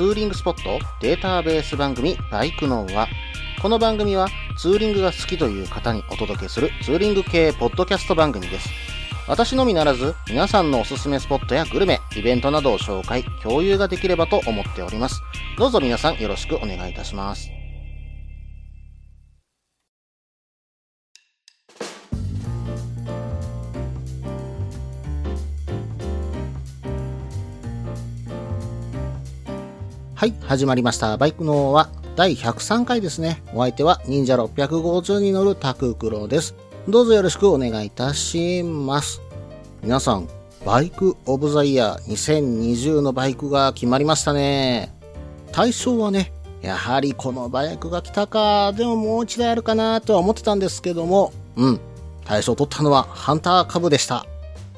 ツーリングスポットデータベース番組バイクノーは、この番組はツーリングが好きという方にお届けするツーリング系ポッドキャスト番組です。私のみならず、皆さんのおすすめスポットやグルメ、イベントなどを紹介、共有ができればと思っております。どうぞ皆さんよろしくお願いいたします。はい、始まりました。バイクのは第103回ですね。お相手は忍者650に乗るタククロです。どうぞよろしくお願いいたします。皆さん、バイクオブザイヤー2020のバイクが決まりましたね。対象はね、やはりこのバイクが来たか、でももう一台あるかなとは思ってたんですけども、うん、対象を取ったのはハンター株でした。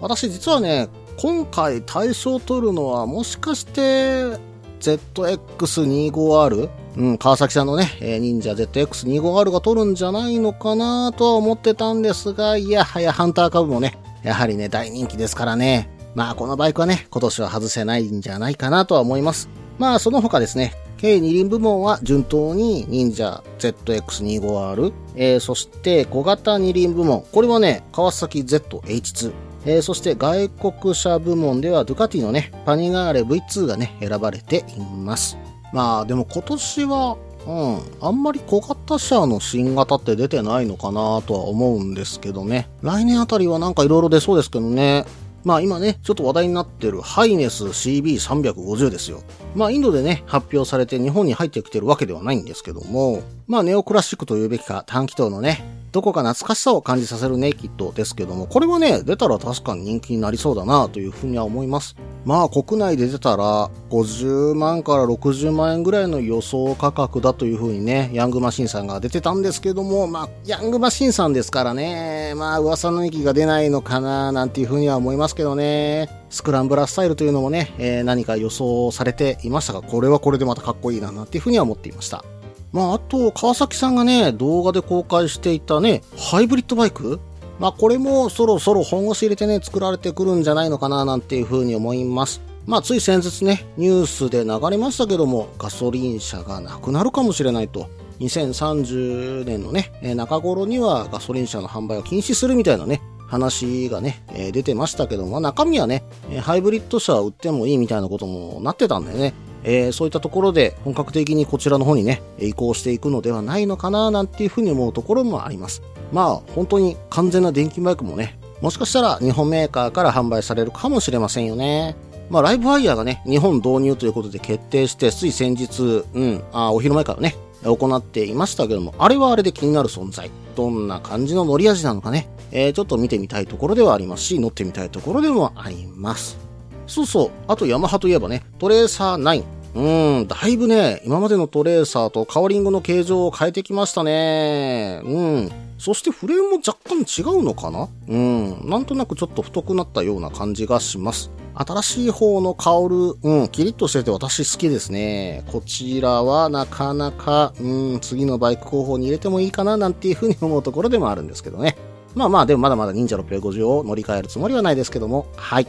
私実はね、今回対象を取るのはもしかして、ZX25R? うん、川崎さんのね、えー忍者 ZX25R が取るんじゃないのかなとは思ってたんですが、いやはやハンター株もね、やはりね、大人気ですからね。まあ、このバイクはね、今年は外せないんじゃないかなとは思います。まあ、その他ですね、計二輪部門は順当に忍者 ZX25R、えー、そして小型二輪部門、これはね、川崎 ZH2、えーそして外国車部門ではドゥカティのね、パニガーレ V2 がね、選ばれています。まあでも今年は、うん、あんまり小型車の新型って出てないのかなとは思うんですけどね。来年あたりはなんか色々出そうですけどね。まあ今ね、ちょっと話題になってるハイネス CB350 ですよ。まあインドでね、発表されて日本に入ってきてるわけではないんですけども、まあネオクラシックというべきか短気筒のね、どこか懐かしさを感じさせるネイキッドですけども、これはね、出たら確かに人気になりそうだなというふうには思います。まあ国内で出たら50万から60万円ぐらいの予想価格だというふうにね、ヤングマシンさんが出てたんですけども、まあヤングマシンさんですからね、まあ噂の息が出ないのかななんていうふうには思いますけどね。スクランブラースタイルというのもね、えー何か予想されていましたが、これはこれでまたかっこいいななんていうふうには思っていました。まあ、あと、川崎さんがね、動画で公開していたね、ハイブリッドバイク？まあ、これもそろそろ本腰入れてね、作られてくるんじゃないのかな、なんていうふうに思います。まあ、つい先日ね、ニュースで流れましたけども、ガソリン車がなくなるかもしれないと。2030年のね、中頃にはガソリン車の販売を禁止するみたいなね、話がね、え出てましたけども、まあ中身はね、ハイブリッド車を売ってもいいみたいなこともなってたんでね、えーそういったところで本格的にこちらの方にね、移行していくのではないのかななんていうふうに思うところもあります。まあ本当に完全な電気バイクもね、もしかしたら日本メーカーから販売されるかもしれませんよね。まあライブワイヤーがね、日本導入ということで決定して、つい先日、うん、あお昼前からね、行っていましたけども、あれはあれで気になる存在。どんな感じの乗り味なのかね、えーちょっと見てみたいところではありますし、乗ってみたいところでもあります。そうそう。あとヤマハといえばね、トレーサー9。うーん、だいぶね、今までのトレーサーとカウリングの形状を変えてきましたね。うん。そしてフレームも若干違うのかな？うん。なんとなくちょっと太くなったような感じがします。新しい方のカウル、うん、キリッとしてて私好きですね。こちらはなかなか、うん、次のバイク候補に入れてもいいかななんていうふうに思うところでもあるんですけどね。まあまあ、でもまだまだ忍者650を乗り換えるつもりはないですけども、はい。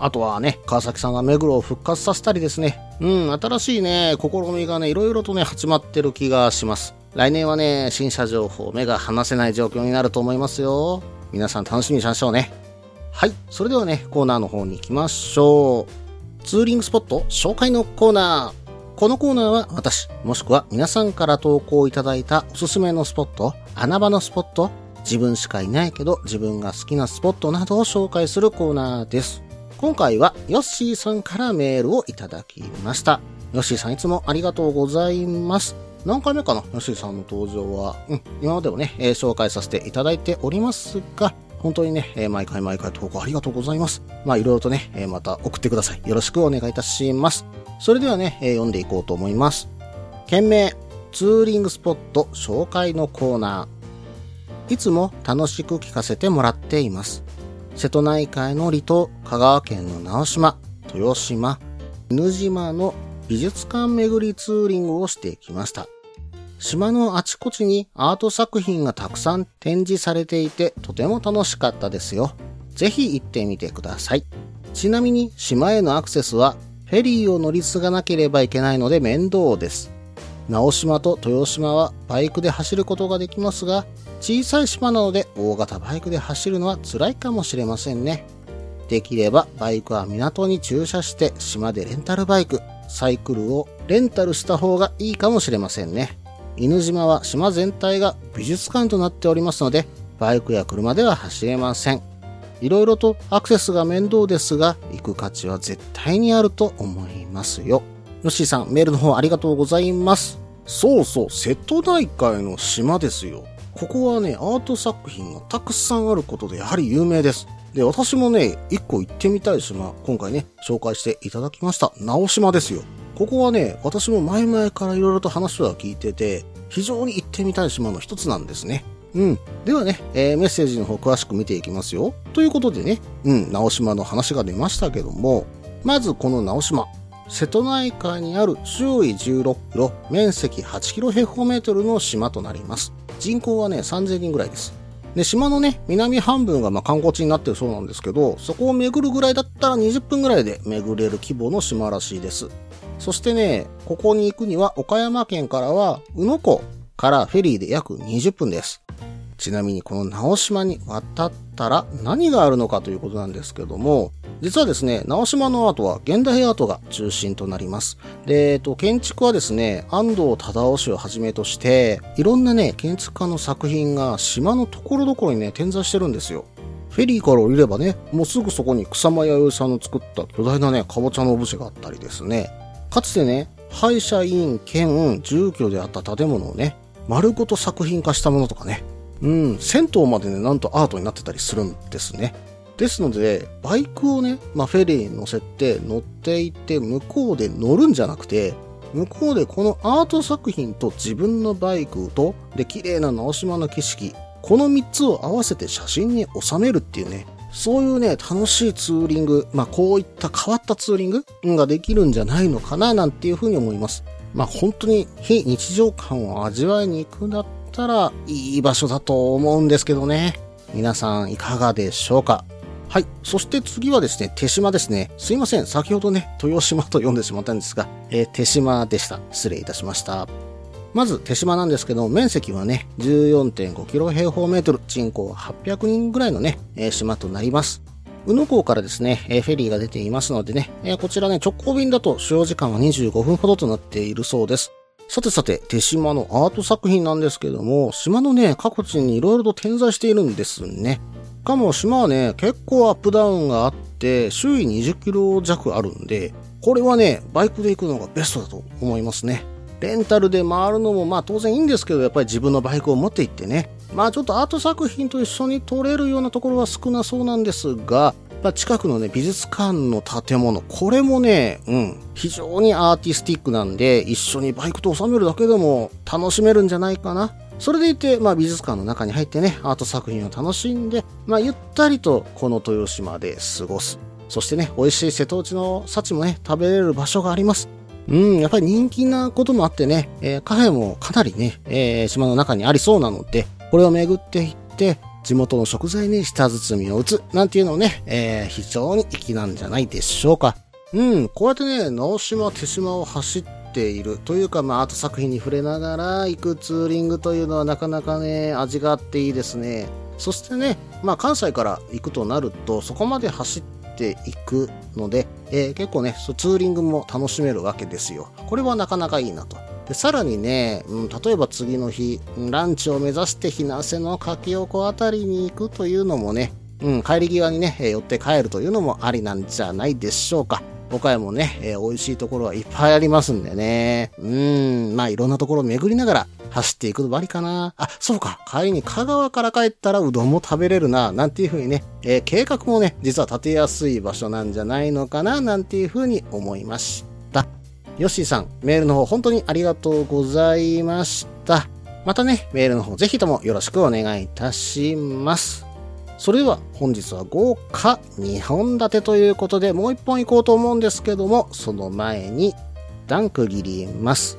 あとはね、川崎さんが目黒を復活させたりですね。うん、新しいね、試みがね、いろいろとね、始まってる気がします。来年はね、新車情報、目が離せない状況になると思いますよ。皆さん楽しみにしましょうね。はい。それではね、コーナーの方に行きましょう。ツーリングスポット紹介のコーナー。このコーナーは私、もしくは皆さんから投稿いただいたおすすめのスポット、穴場のスポット、自分しかいないけど自分が好きなスポットなどを紹介するコーナーです。今回はヨッシーさんからメールをいただきました。ヨッシーさんいつもありがとうございます。何回目かな？ヨッシーさんの登場は。うん、今までもね、えー紹介させていただいておりますが、本当にね、えー毎回毎回投稿ありがとうございます。まあ、いろいろとね、えーまた送ってください。よろしくお願いいたします。それではね、えー読んでいこうと思います。件名、ツーリングスポット紹介のコーナー。いつも楽しく聞かせてもらっています。瀬戸内海の離島、香川県の直島、豊島、犬島の美術館巡りツーリングをしてきました。島のあちこちにアート作品がたくさん展示されていてとても楽しかったですよ。ぜひ行ってみてください。ちなみに島へのアクセスはフェリーを乗り継がなければいけないので面倒です。直島と豊島はバイクで走ることができますが、小さい島なので大型バイクで走るのは辛いかもしれませんね。できればバイクは港に駐車して島でレンタルバイク、サイクルをレンタルした方がいいかもしれませんね。犬島は島全体が美術館となっておりますので、バイクや車では走れません。いろいろとアクセスが面倒ですが、行く価値は絶対にあると思いますよ。ヨッシーさん、メールの方ありがとうございます。そうそう、瀬戸内海の島ですよ。ここはね、アート作品がたくさんあることでやはり有名です。で、私もね、一個行ってみたい島、今回ね、紹介していただきました。直島ですよ。ここはね、私も前々から色々と話は聞いてて、非常に行ってみたい島の一つなんですね。うん。ではね、えー、メッセージの方詳しく見ていきますよ。ということでね、うん、直島の話が出ましたけども、まずこの直島。瀬戸内海にある周囲16キロ、面積8キロ平方メートルの島となります。人口はね、3000人ぐらいです。で、島のね、南半分がま観光地になってるそうなんですけど、そこを巡るぐらいだったら20分ぐらいで巡れる規模の島らしいです。そしてね、ここに行くには岡山県からは、宇野湖からフェリーで約20分です。ちなみにこの直島に渡ったら何があるのかということなんですけども、実はですね、直島のアートは現代アートが中心となります。で、えっと、建築はですね、安藤忠雄氏をはじめとして、いろんなね、建築家の作品が島のところどころにね、点在してるんですよ。フェリーから降りればね、もうすぐそこに草間彌生さんの作った巨大なね、かぼちゃのオブジェがあったりですね。かつてね、歯医者院兼住居であった建物をね、丸ごと作品化したものとかね、うん、銭湯までね、なんとアートになってたりするんですね。ですので、バイクをね、まあ、フェリーに乗せて乗っていって向こうで乗るんじゃなくて、向こうでこのアート作品と自分のバイクと、で、綺麗な直島の景色、この3つを合わせて写真に収めるっていうね、そういうね、楽しいツーリング、まあこういった変わったツーリングができるんじゃないのかななんていうふうに思います。まあ本当に非日常感を味わいに行くんだったらいい場所だと思うんですけどね。皆さんいかがでしょうか？はい。そして次はですね、手島ですね。すいません。先ほどね、豊島と読んでしまったんですが、えー、手島でした。失礼いたしました。まず手島なんですけど、面積はね、14.5キロ平方メートル、人口800人ぐらいのね、えー、島となります。宇野港からですね、えー、フェリーが出ていますのでね、えー、こちらね、直行便だと使用時間は25分ほどとなっているそうです。さてさて、手島のアート作品なんですけども、島のね、各地に色々と点在しているんですね。かも島はね、結構アップダウンがあって、周囲20キロ弱あるんで、これはね、バイクで行くのがベストだと思いますね。レンタルで回るのもまあ当然いいんですけど、やっぱり自分のバイクを持って行ってね、まあちょっとアート作品と一緒に撮れるようなところは少なそうなんですが、まあ、近くのね、美術館の建物、これもね、うん、非常にアーティスティックなんで、一緒にバイクと収めるだけでも楽しめるんじゃないかな。それでいて、まあ、美術館の中に入ってね、アート作品を楽しんで、まあ、ゆったりとこの豊島で過ごす。そしてね、美味しい瀬戸内の幸もね、食べれる場所があります。うん、やっぱり人気なこともあってね、えー、カフェもかなりね、えー、島の中にありそうなので、これを巡っていって、地元の食材に舌包みを打つ、なんていうのもね、えー、非常に粋なんじゃないでしょうか。うん、こうやってね、直島、手島を走っているというか、まあ、アート作品に触れながら行くツーリングというのはなかなかね、味があっていいですね。そしてね、まあ、関西から行くとなると、そこまで走ってていくので、えー、結構ね、ツーリングも楽しめるわけですよ。これはなかなかいいなと。で、さらにね、うん、例えば次の日、ランチを目指して日生の柿横あたりに行くというのもね、うん、帰り際にね、寄って帰るというのもありなんじゃないでしょうか。岡山もね、えー、美味しいところはいっぱいありますんでね。うん、まあいろんなところを巡りながら走っていくのばりかな。あ、そうか。帰りに香川から帰ったらうどんも食べれるな。なんていう風にね、えー、計画もね、実は立てやすい場所なんじゃないのかな。なんていう風に思いました。ヨッシーさん、メールの方本当にありがとうございました。またね、メールの方ぜひともよろしくお願いいたします。それでは本日は豪華2本立てということでもう1本行こうと思うんですけども、その前にダンク切ります。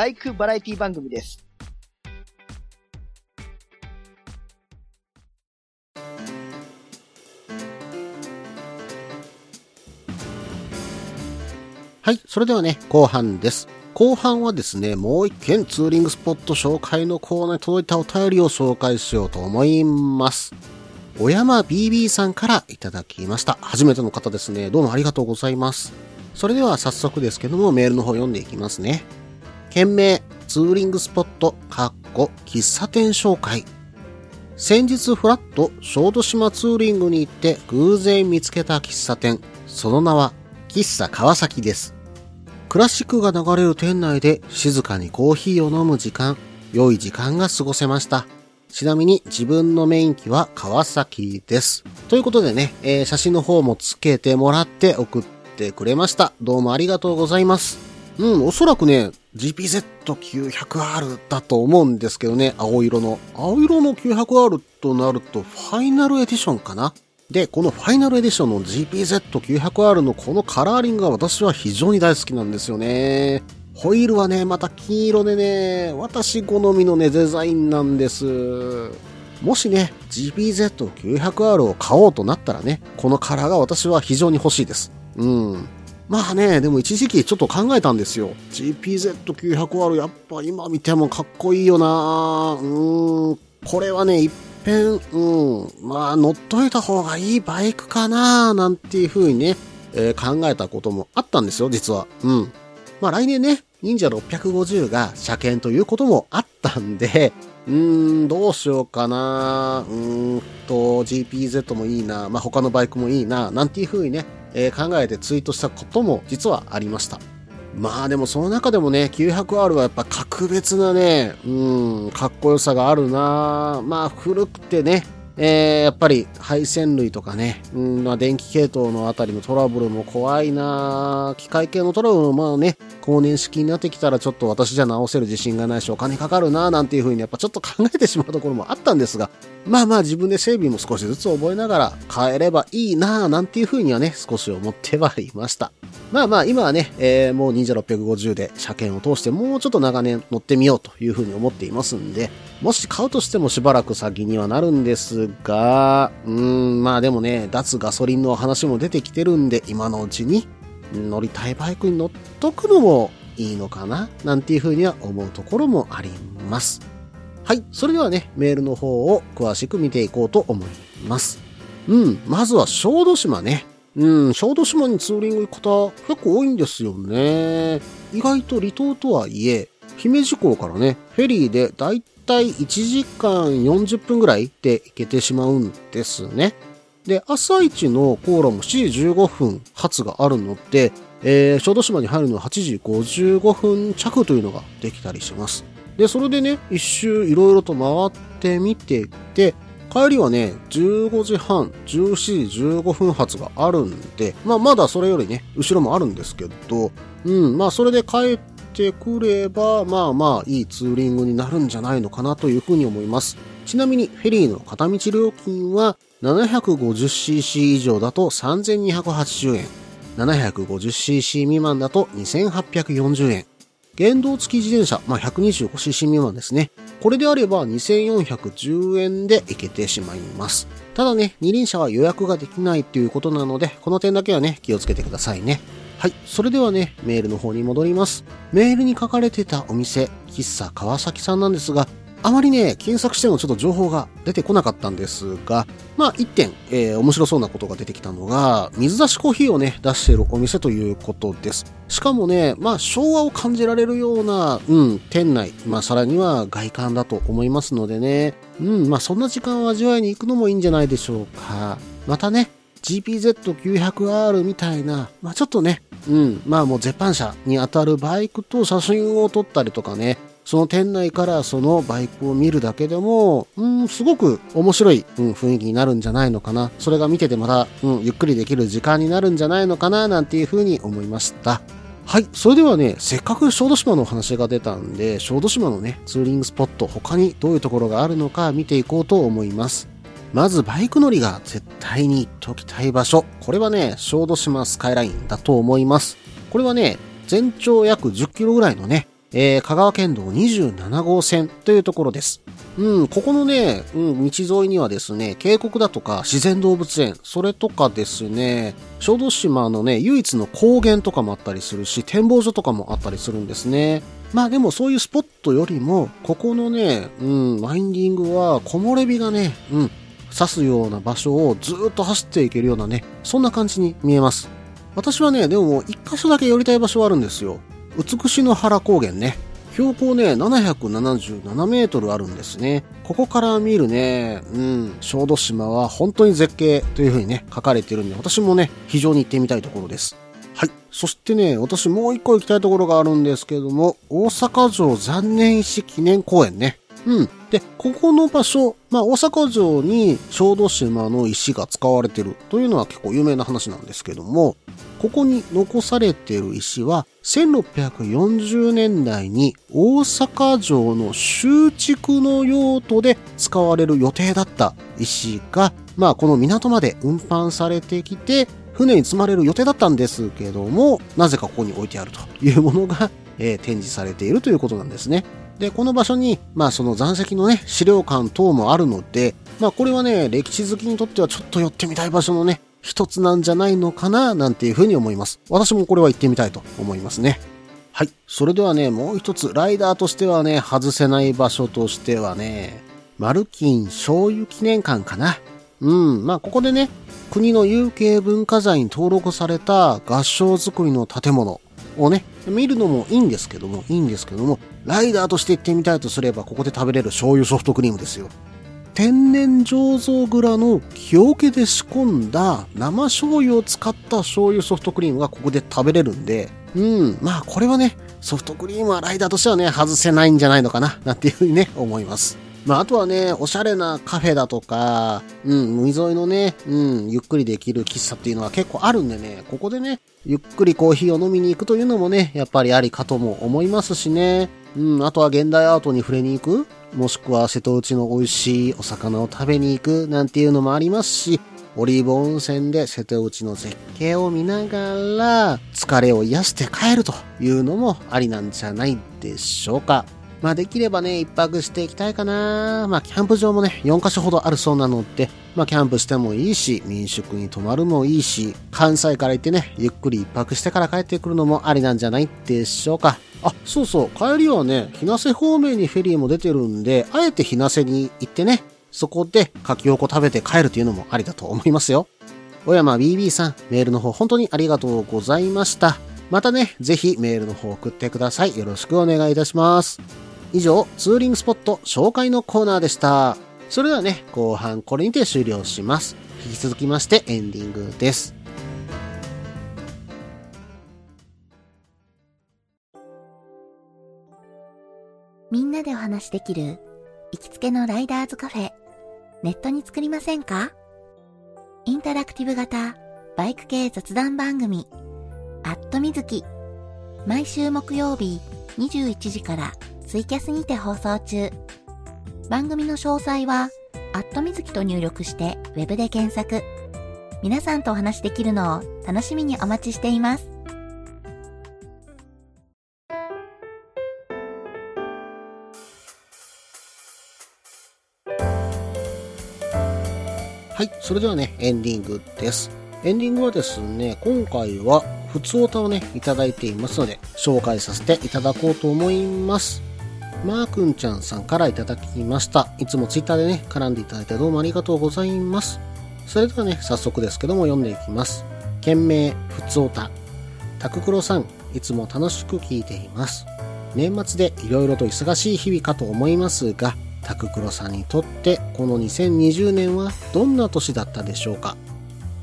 バイクバラエティ番組ですはい、それではね、後半です。後半はですね、もう一件ツーリングスポット紹介のコーナーに届いたお便りを紹介しようと思います。小山 BB さんからいただきました。初めての方ですね。どうもありがとうございます。それでは早速ですけども、メールの方読んでいきますね。件名、ツーリングスポット、かっこ、喫茶店紹介。先日フラット小豆島ツーリングに行って偶然見つけた喫茶店。その名は、喫茶川崎です。クラシックが流れる店内で静かにコーヒーを飲む時間、良い時間が過ごせました。ちなみに自分のメイン機は川崎です。ということでね、えー写真の方もつけてもらって送ってくれました。どうもありがとうございます。うん、おそらくね、GPZ900R だと思うんですけどね、青色の。青色の 900R となると、ファイナルエディションかなで、このファイナルエディションの GPZ900R のこのカラーリングが私は非常に大好きなんですよね。ホイールはね、また金色でね、私好みのね、デザインなんです。もしね、GPZ900R を買おうとなったらね、このカラーが私は非常に欲しいです。うん。まあね、でも一時期ちょっと考えたんですよ。GPZ900R やっぱ今見てもかっこいいよなうーん。これはね、一遍、うん。まあ乗っといた方がいいバイクかななんていう風にね、えー考えたこともあったんですよ、実は。うん。まあ来年ね、忍者650が車検ということもあったんで、うーん、どうしようかなうーんと、GPZ もいいな、まあ他のバイクもいいな、なんていう風にね、え考えてツイートしたことも実はありました。まあでもその中でもね、900R はやっぱ格別なね、うん、かっこよさがあるなまあ古くてね、えーやっぱり配線類とかね、うん、まあ電気系統のあたりのトラブルも怖いな機械系のトラブルもまあね、高年式になってきたらちょっと私じゃ直せる自信がないしお金かかるななんていうふうにやっぱちょっと考えてしまうところもあったんですが、まあまあ自分で整備も少しずつ覚えながら変えればいいなぁなんていうふうにはね、少し思ってはいました。まあまあ今はね、えーもう忍者650で車検を通してもうちょっと長年乗ってみようというふうに思っていますんで、もし買うとしてもしばらく先にはなるんですが、うーん、まあでもね、脱ガソリンの話も出てきてるんで、今のうちに乗りたいバイクに乗っとくのもいいのかななんていうふうには思うところもあります。はい。それではね、メールの方を詳しく見ていこうと思います。うん。まずは小豆島ね。うん。小豆島にツーリング行く方結構多いんですよね。意外と離島とはいえ、姫路港からね、フェリーでだいたい1時間40分ぐらいで行けてしまうんですね。で、朝一の航路も7時15分発があるので、えー小豆島に入るのは8時55分着というのができたりします。で、それでね、一周いろいろと回ってみてて、帰りはね、15時半、17時15分発があるんで、まあまだそれよりね、後ろもあるんですけど、うん、まあそれで帰ってくれば、まあまあいいツーリングになるんじゃないのかなというふうに思います。ちなみにフェリーの片道料金は 750cc 以上だと3280円、750cc 未満だと2840円、原動付き自転車、まあ、125cc 未満ですね。これであれば2410円で行けてしまいます。ただね、二輪車は予約ができないということなので、この点だけはね、気をつけてくださいね。はい。それではね、メールの方に戻ります。メールに書かれてたお店、喫茶川崎さんなんですが、あまりね、検索してもちょっと情報が出てこなかったんですが、まあ一点、えー面白そうなことが出てきたのが、水出しコーヒーをね、出しているお店ということです。しかもね、まあ昭和を感じられるような、うん、店内、まあさらには外観だと思いますのでね、うん、まあそんな時間を味わいに行くのもいいんじゃないでしょうか。またね、GPZ900R みたいな、まあちょっとね、うん、まあもう絶版車に当たるバイクと写真を撮ったりとかね、その店内からそのバイクを見るだけでも、うん、すごく面白い、うん、雰囲気になるんじゃないのかな。それが見ててまた、うん、ゆっくりできる時間になるんじゃないのかな、なんていうふうに思いました。はい。それではね、せっかく小豆島の話が出たんで、小豆島のね、ツーリングスポット、他にどういうところがあるのか見ていこうと思います。まずバイク乗りが絶対に行っておきたい場所。これはね、小豆島スカイラインだと思います。これはね、全長約10キロぐらいのね、えー、香川県道27号線というところです。うん、ここのね、うん、道沿いにはですね、渓谷だとか自然動物園、それとかですね、小豆島のね、唯一の高原とかもあったりするし、展望所とかもあったりするんですね。まあでもそういうスポットよりも、ここのね、うん、ワインディングは木漏れ日がね、うん、刺すような場所をずっと走っていけるようなね、そんな感じに見えます。私はね、でも一箇所だけ寄りたい場所はあるんですよ。美しの原高原ね。標高ね、777メートルあるんですね。ここから見るね、うん、小豆島は本当に絶景という風にね、書かれてるんで、私もね、非常に行ってみたいところです。はい。そしてね、私もう一個行きたいところがあるんですけども、大阪城残念石記念公園ね。うん。で、ここの場所、まあ、大阪城に小豆島の石が使われてるというのは結構有名な話なんですけども、ここに残されている石は、1640年代に大阪城の修築の用途で使われる予定だった石が、まあ、この港まで運搬されてきて、船に積まれる予定だったんですけども、なぜかここに置いてあるというものが、えー、展示されているということなんですね。で、この場所に、まあその残石のね、資料館等もあるので、まあこれはね、歴史好きにとってはちょっと寄ってみたい場所のね、一つなんじゃないのかな、なんていうふうに思います。私もこれは行ってみたいと思いますね。はい。それではね、もう一つ、ライダーとしてはね、外せない場所としてはね、マルキン醤油記念館かな。うん。まあ、ここでね、国の有形文化財に登録された合掌造りの建物をね、見るのもいいんですけども、いいんですけども、ライダーとして行ってみたいとすれば、ここで食べれる醤油ソフトクリームですよ。天然醸造蔵の木桶で仕込んだ生醤油を使った醤油ソフトクリームがここで食べれるんで、うん、まあこれはね、ソフトクリームはライダーとしてはね、外せないんじゃないのかな、なんていうふうにね、思います。まあ、あとはね、おしゃれなカフェだとか、うん、海沿いのね、うん、ゆっくりできる喫茶っていうのは結構あるんでね、ここでね、ゆっくりコーヒーを飲みに行くというのもね、やっぱりありかとも思いますしね。うん、あとは現代アートに触れに行くもしくは瀬戸内の美味しいお魚を食べに行くなんていうのもありますし、オリーブ温泉で瀬戸内の絶景を見ながら疲れを癒して帰るというのもありなんじゃないでしょうか。まあできればね、一泊していきたいかな。まあキャンプ場もね、4カ所ほどあるそうなので、まあキャンプしてもいいし、民宿に泊まるもいいし、関西から行ってね、ゆっくり一泊してから帰ってくるのもありなんじゃないでしょうか。あ、そうそう、帰りはね、日生方面にフェリーも出てるんで、あえて日生に行ってね、そこで柿きおこ食べて帰るというのもありだと思いますよ。小山 BB さん、メールの方本当にありがとうございました。またね、ぜひメールの方送ってください。よろしくお願いいたします。以上、ツーリングスポット紹介のコーナーでした。それではね、後半これにて終了します。引き続きましてエンディングです。みんなでお話できる行きつけのライダーズカフェ、ネットに作りませんか？インタラクティブ型バイク系雑談番組、アットみずき。毎週木曜日21時からツイキャスにて放送中。番組の詳細は、アットみずきと入力してウェブで検索。皆さんとお話できるのを楽しみにお待ちしています。はい、それではね、エンディングです。エンディングはですね、今回は、普通歌をね、いただいていますので、紹介させていただこうと思います。マーくんちゃんさんからいただきました。いつもツイッターでね、絡んでいただいてどうもありがとうございます。それではね、早速ですけども読んでいきます。件名、ふつおた。タククロさん、いつも楽しく聞いています。年末で色々と忙しい日々かと思いますが、タククロさんにとってこの2020年はどんな年だったでしょうか？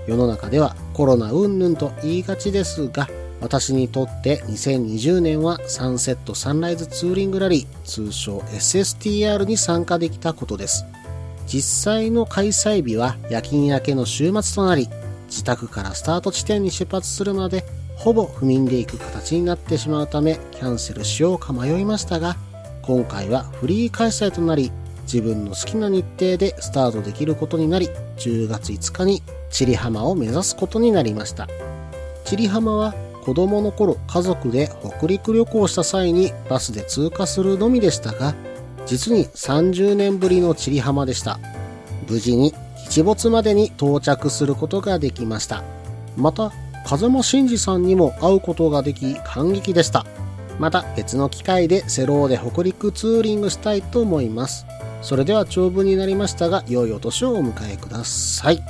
世の中ではコロナ云々と言いがちですが私にとって2020年はサンセットサンライズツーリングラリー、通称 SSTR に参加できたことです。実際の開催日は夜勤明けの週末となり、自宅からスタート地点に出発するまで、ほぼ不眠で行く形になってしまうため、キャンセルしようか迷いましたが、今回はフリー開催となり、自分の好きな日程でスタートできることになり、10月5日にチリ浜を目指すことになりました。チリ浜は子供の頃家族で北陸旅行した際にバスで通過するのみでしたが、実に30年ぶりのチリ浜でした。無事に日没までに到着することができました。また、風間真司さんにも会うことができ感激でした。また別の機会でセローで北陸ツーリングしたいと思います。それでは長文になりましたが、良いお年をお迎えください。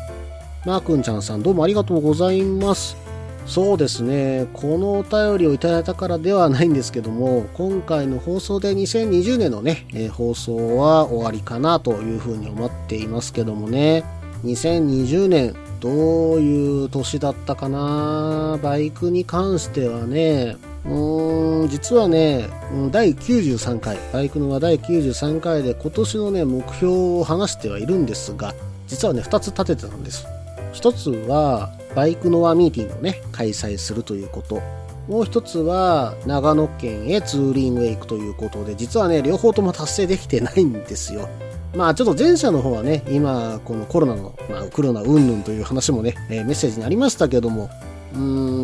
マーくんちゃんさんどうもありがとうございます。そうですね、このお便りをいただいたからではないんですけども、今回の放送で2020年のね、えー放送は終わりかなというふうに思っていますけどもね、2020年、どういう年だったかな？バイクに関してはね、うーん、実はね、第93回、バイクのは第93回で今年のね、目標を話してはいるんですが、実はね、2つ立ててたんです。一つは、バイクの輪ミーティングをね、開催するということ。もう一つは、長野県へツーリングへ行くということで、実はね、両方とも達成できてないんですよ。まあちょっと前者の方はね、今、このコロナの、まあコロナうんぬんという話もね、えメッセージにありましたけども、うー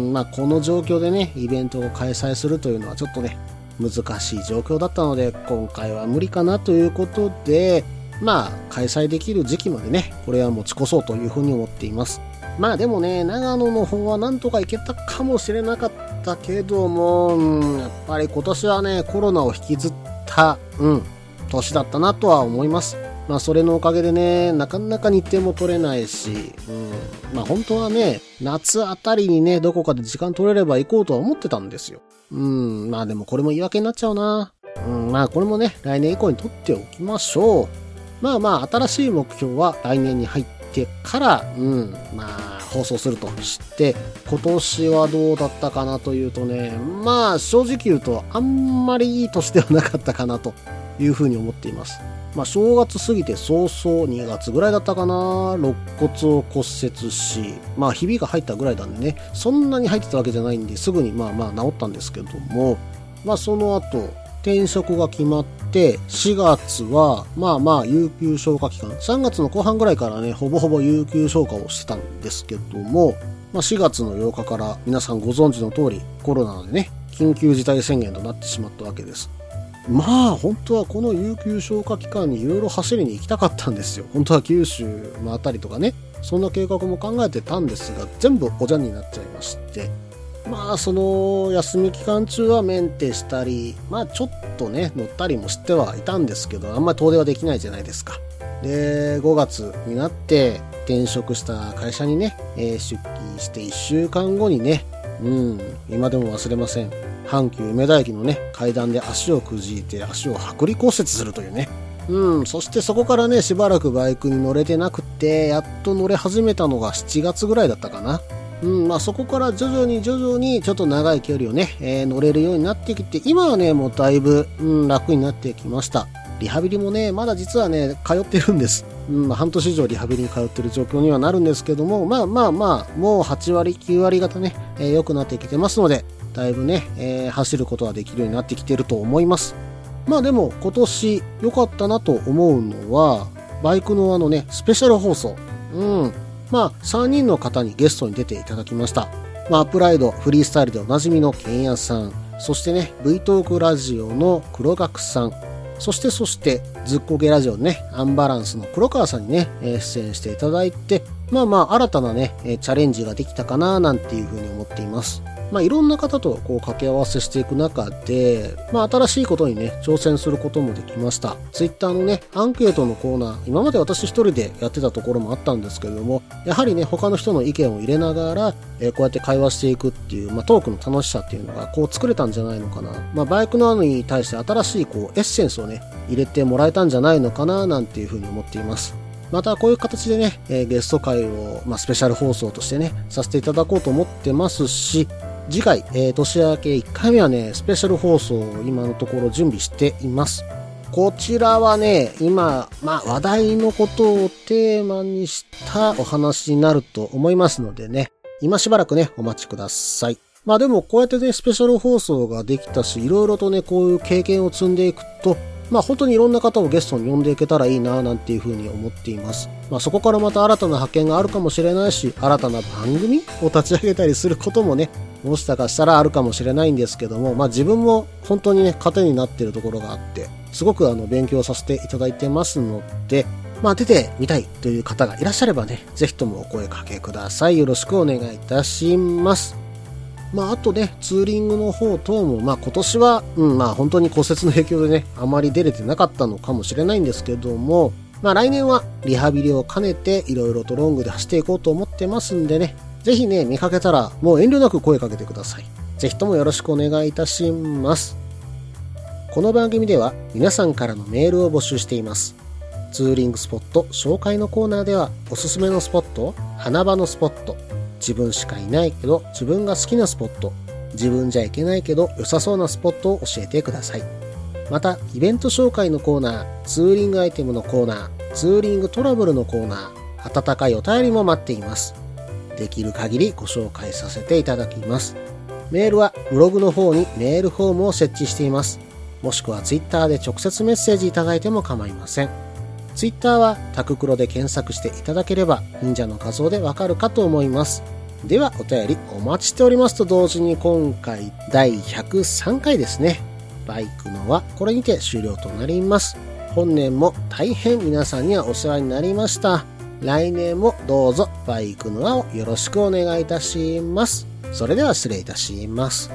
ん、まあこの状況でね、イベントを開催するというのはちょっとね、難しい状況だったので、今回は無理かなということで、まあ開催できる時期までね、これは持ち越そうというふうに思っています。まあでもね、長野の方はなんとか行けたかもしれなかったけども、やっぱり今年はね、コロナを引きずった、うん、年だったなとは思います。まあそれのおかげでね、なかなか日程も取れないし、うん、まあ本当はね、夏あたりにね、どこかで時間取れれば行こうとは思ってたんですよ。うん、まあでもこれも言い訳になっちゃうな。うん、まあこれもね、来年以降に取っておきましょう。まあまあ、新しい目標は来年に入ってから、うん、まあ、放送するとして、今年はどうだったかなというとね、まあ、正直言うと、あんまりいい年ではなかったかなというふうに思っています。まあ、正月過ぎて早々2月ぐらいだったかな、肋骨を骨折し、まあ、ひびが入ったぐらいなんでね、そんなに入ってたわけじゃないんで、すぐにまあまあ治ったんですけども、まあ、その後、転職が決まって、4月は、まあまあ、有給消化期間。3月の後半ぐらいからね、ほぼほぼ有給消化をしてたんですけども、まあ4月の8日から皆さんご存知の通り、コロナでね、緊急事態宣言となってしまったわけです。まあ、本当はこの有給消化期間にいろいろ走りに行きたかったんですよ。本当は九州回ったりとかね、そんな計画も考えてたんですが、全部おじゃんになっちゃいまして、まあ、その休み期間中はメンテしたり、まあ、ちょっとね、乗ったりもしてはいたんですけど、あんまり遠出はできないじゃないですか。で、5月になって転職した会社にね、えー出勤して1週間後にね、うん、今でも忘れません。阪急梅田駅のね、階段で足をくじいて足を剥離骨折するというね。うん、そしてそこからね、しばらくバイクに乗れてなくて、やっと乗れ始めたのが7月ぐらいだったかな。うん、まあそこから徐々に徐々にちょっと長い距離をね、えー乗れるようになってきて、今はね、もうだいぶ、うん、楽になってきました。リハビリもね、まだ実はね、通ってるんです。うん、まあ半年以上リハビリに通ってる状況にはなるんですけども、まあまあまあ、もう8割、9割方ね、えーくなってきてますので、だいぶね、えー走ることができるようになってきてると思います。まあでも今年良かったなと思うのは、バイクのあのね、スペシャル放送。うん。まあ3人の方にゲストに出ていただきました。まあアップライド、フリースタイルでおなじみのケンヤさん。そしてね、V トークラジオの黒学さん。そしてそして、ずっこけラジオのね、アンバランスの黒川さんにね、えー出演していただいて、まあまあ新たなね、えーチャレンジができたかななんていうふうに思っています。まあいろんな方とこう掛け合わせしていく中で、まあ新しいことにね、挑戦することもできました。ツイッターのね、アンケートのコーナー、今まで私一人でやってたところもあったんですけれども、やはりね、他の人の意見を入れながら、えーこうやって会話していくっていう、まあトークの楽しさっていうのがこう作れたんじゃないのかな。まあバイクの案に対して新しいこうエッセンスをね、入れてもらえたんじゃないのかななんていうふうに思っています。またこういう形でね、えーゲスト会を、まあ、スペシャル放送としてね、させていただこうと思ってますし、次回、えー年明け1回目はね、スペシャル放送を今のところ準備しています。こちらはね、今、まあ話題のことをテーマにしたお話になると思いますのでね、今しばらくね、お待ちください。まあでもこうやってね、スペシャル放送ができたし、いろいろとね、こういう経験を積んでいくと、まあ本当にいろんな方をゲストに呼んでいけたらいいななんていうふうに思っています。まあそこからまた新たな発見があるかもしれないし、新たな番組を立ち上げたりすることもね、もしかしたらあるかもしれないんですけども、まあ自分も本当にね、糧になっているところがあって、すごくあの勉強させていただいてますので、まあ出てみたいという方がいらっしゃればね、ぜひともお声かけください。よろしくお願いいたします。まあ、あとね、ツーリングの方等も、まあ今年は、うん、まあ本当に骨折の影響でね、あまり出れてなかったのかもしれないんですけども、まあ来年はリハビリを兼ねていろいろとロングで走っていこうと思ってますんでね、ぜひね、見かけたらもう遠慮なく声かけてください。ぜひともよろしくお願いいたします。この番組では皆さんからのメールを募集しています。ツーリングスポット紹介のコーナーではおすすめのスポット、花場のスポット、自分しかいないけど自分が好きなスポット、自分じゃいけないけど良さそうなスポットを教えてください。また、イベント紹介のコーナー、ツーリングアイテムのコーナー、ツーリングトラブルのコーナー、温かいお便りも待っています。できる限りご紹介させていただきます。メールはブログの方にメールフォームを設置しています。もしくはツイッターで直接メッセージいただいても構いません。ツイッターはタククロで検索していただければ忍者の画像でわかるかと思います。ではお便りお待ちしておりますと同時に今回第103回ですね。バイクのはこれにて終了となります。本年も大変皆さんにはお世話になりました。来年もどうぞバイクの輪をよろしくお願いいたします。それでは失礼いたします。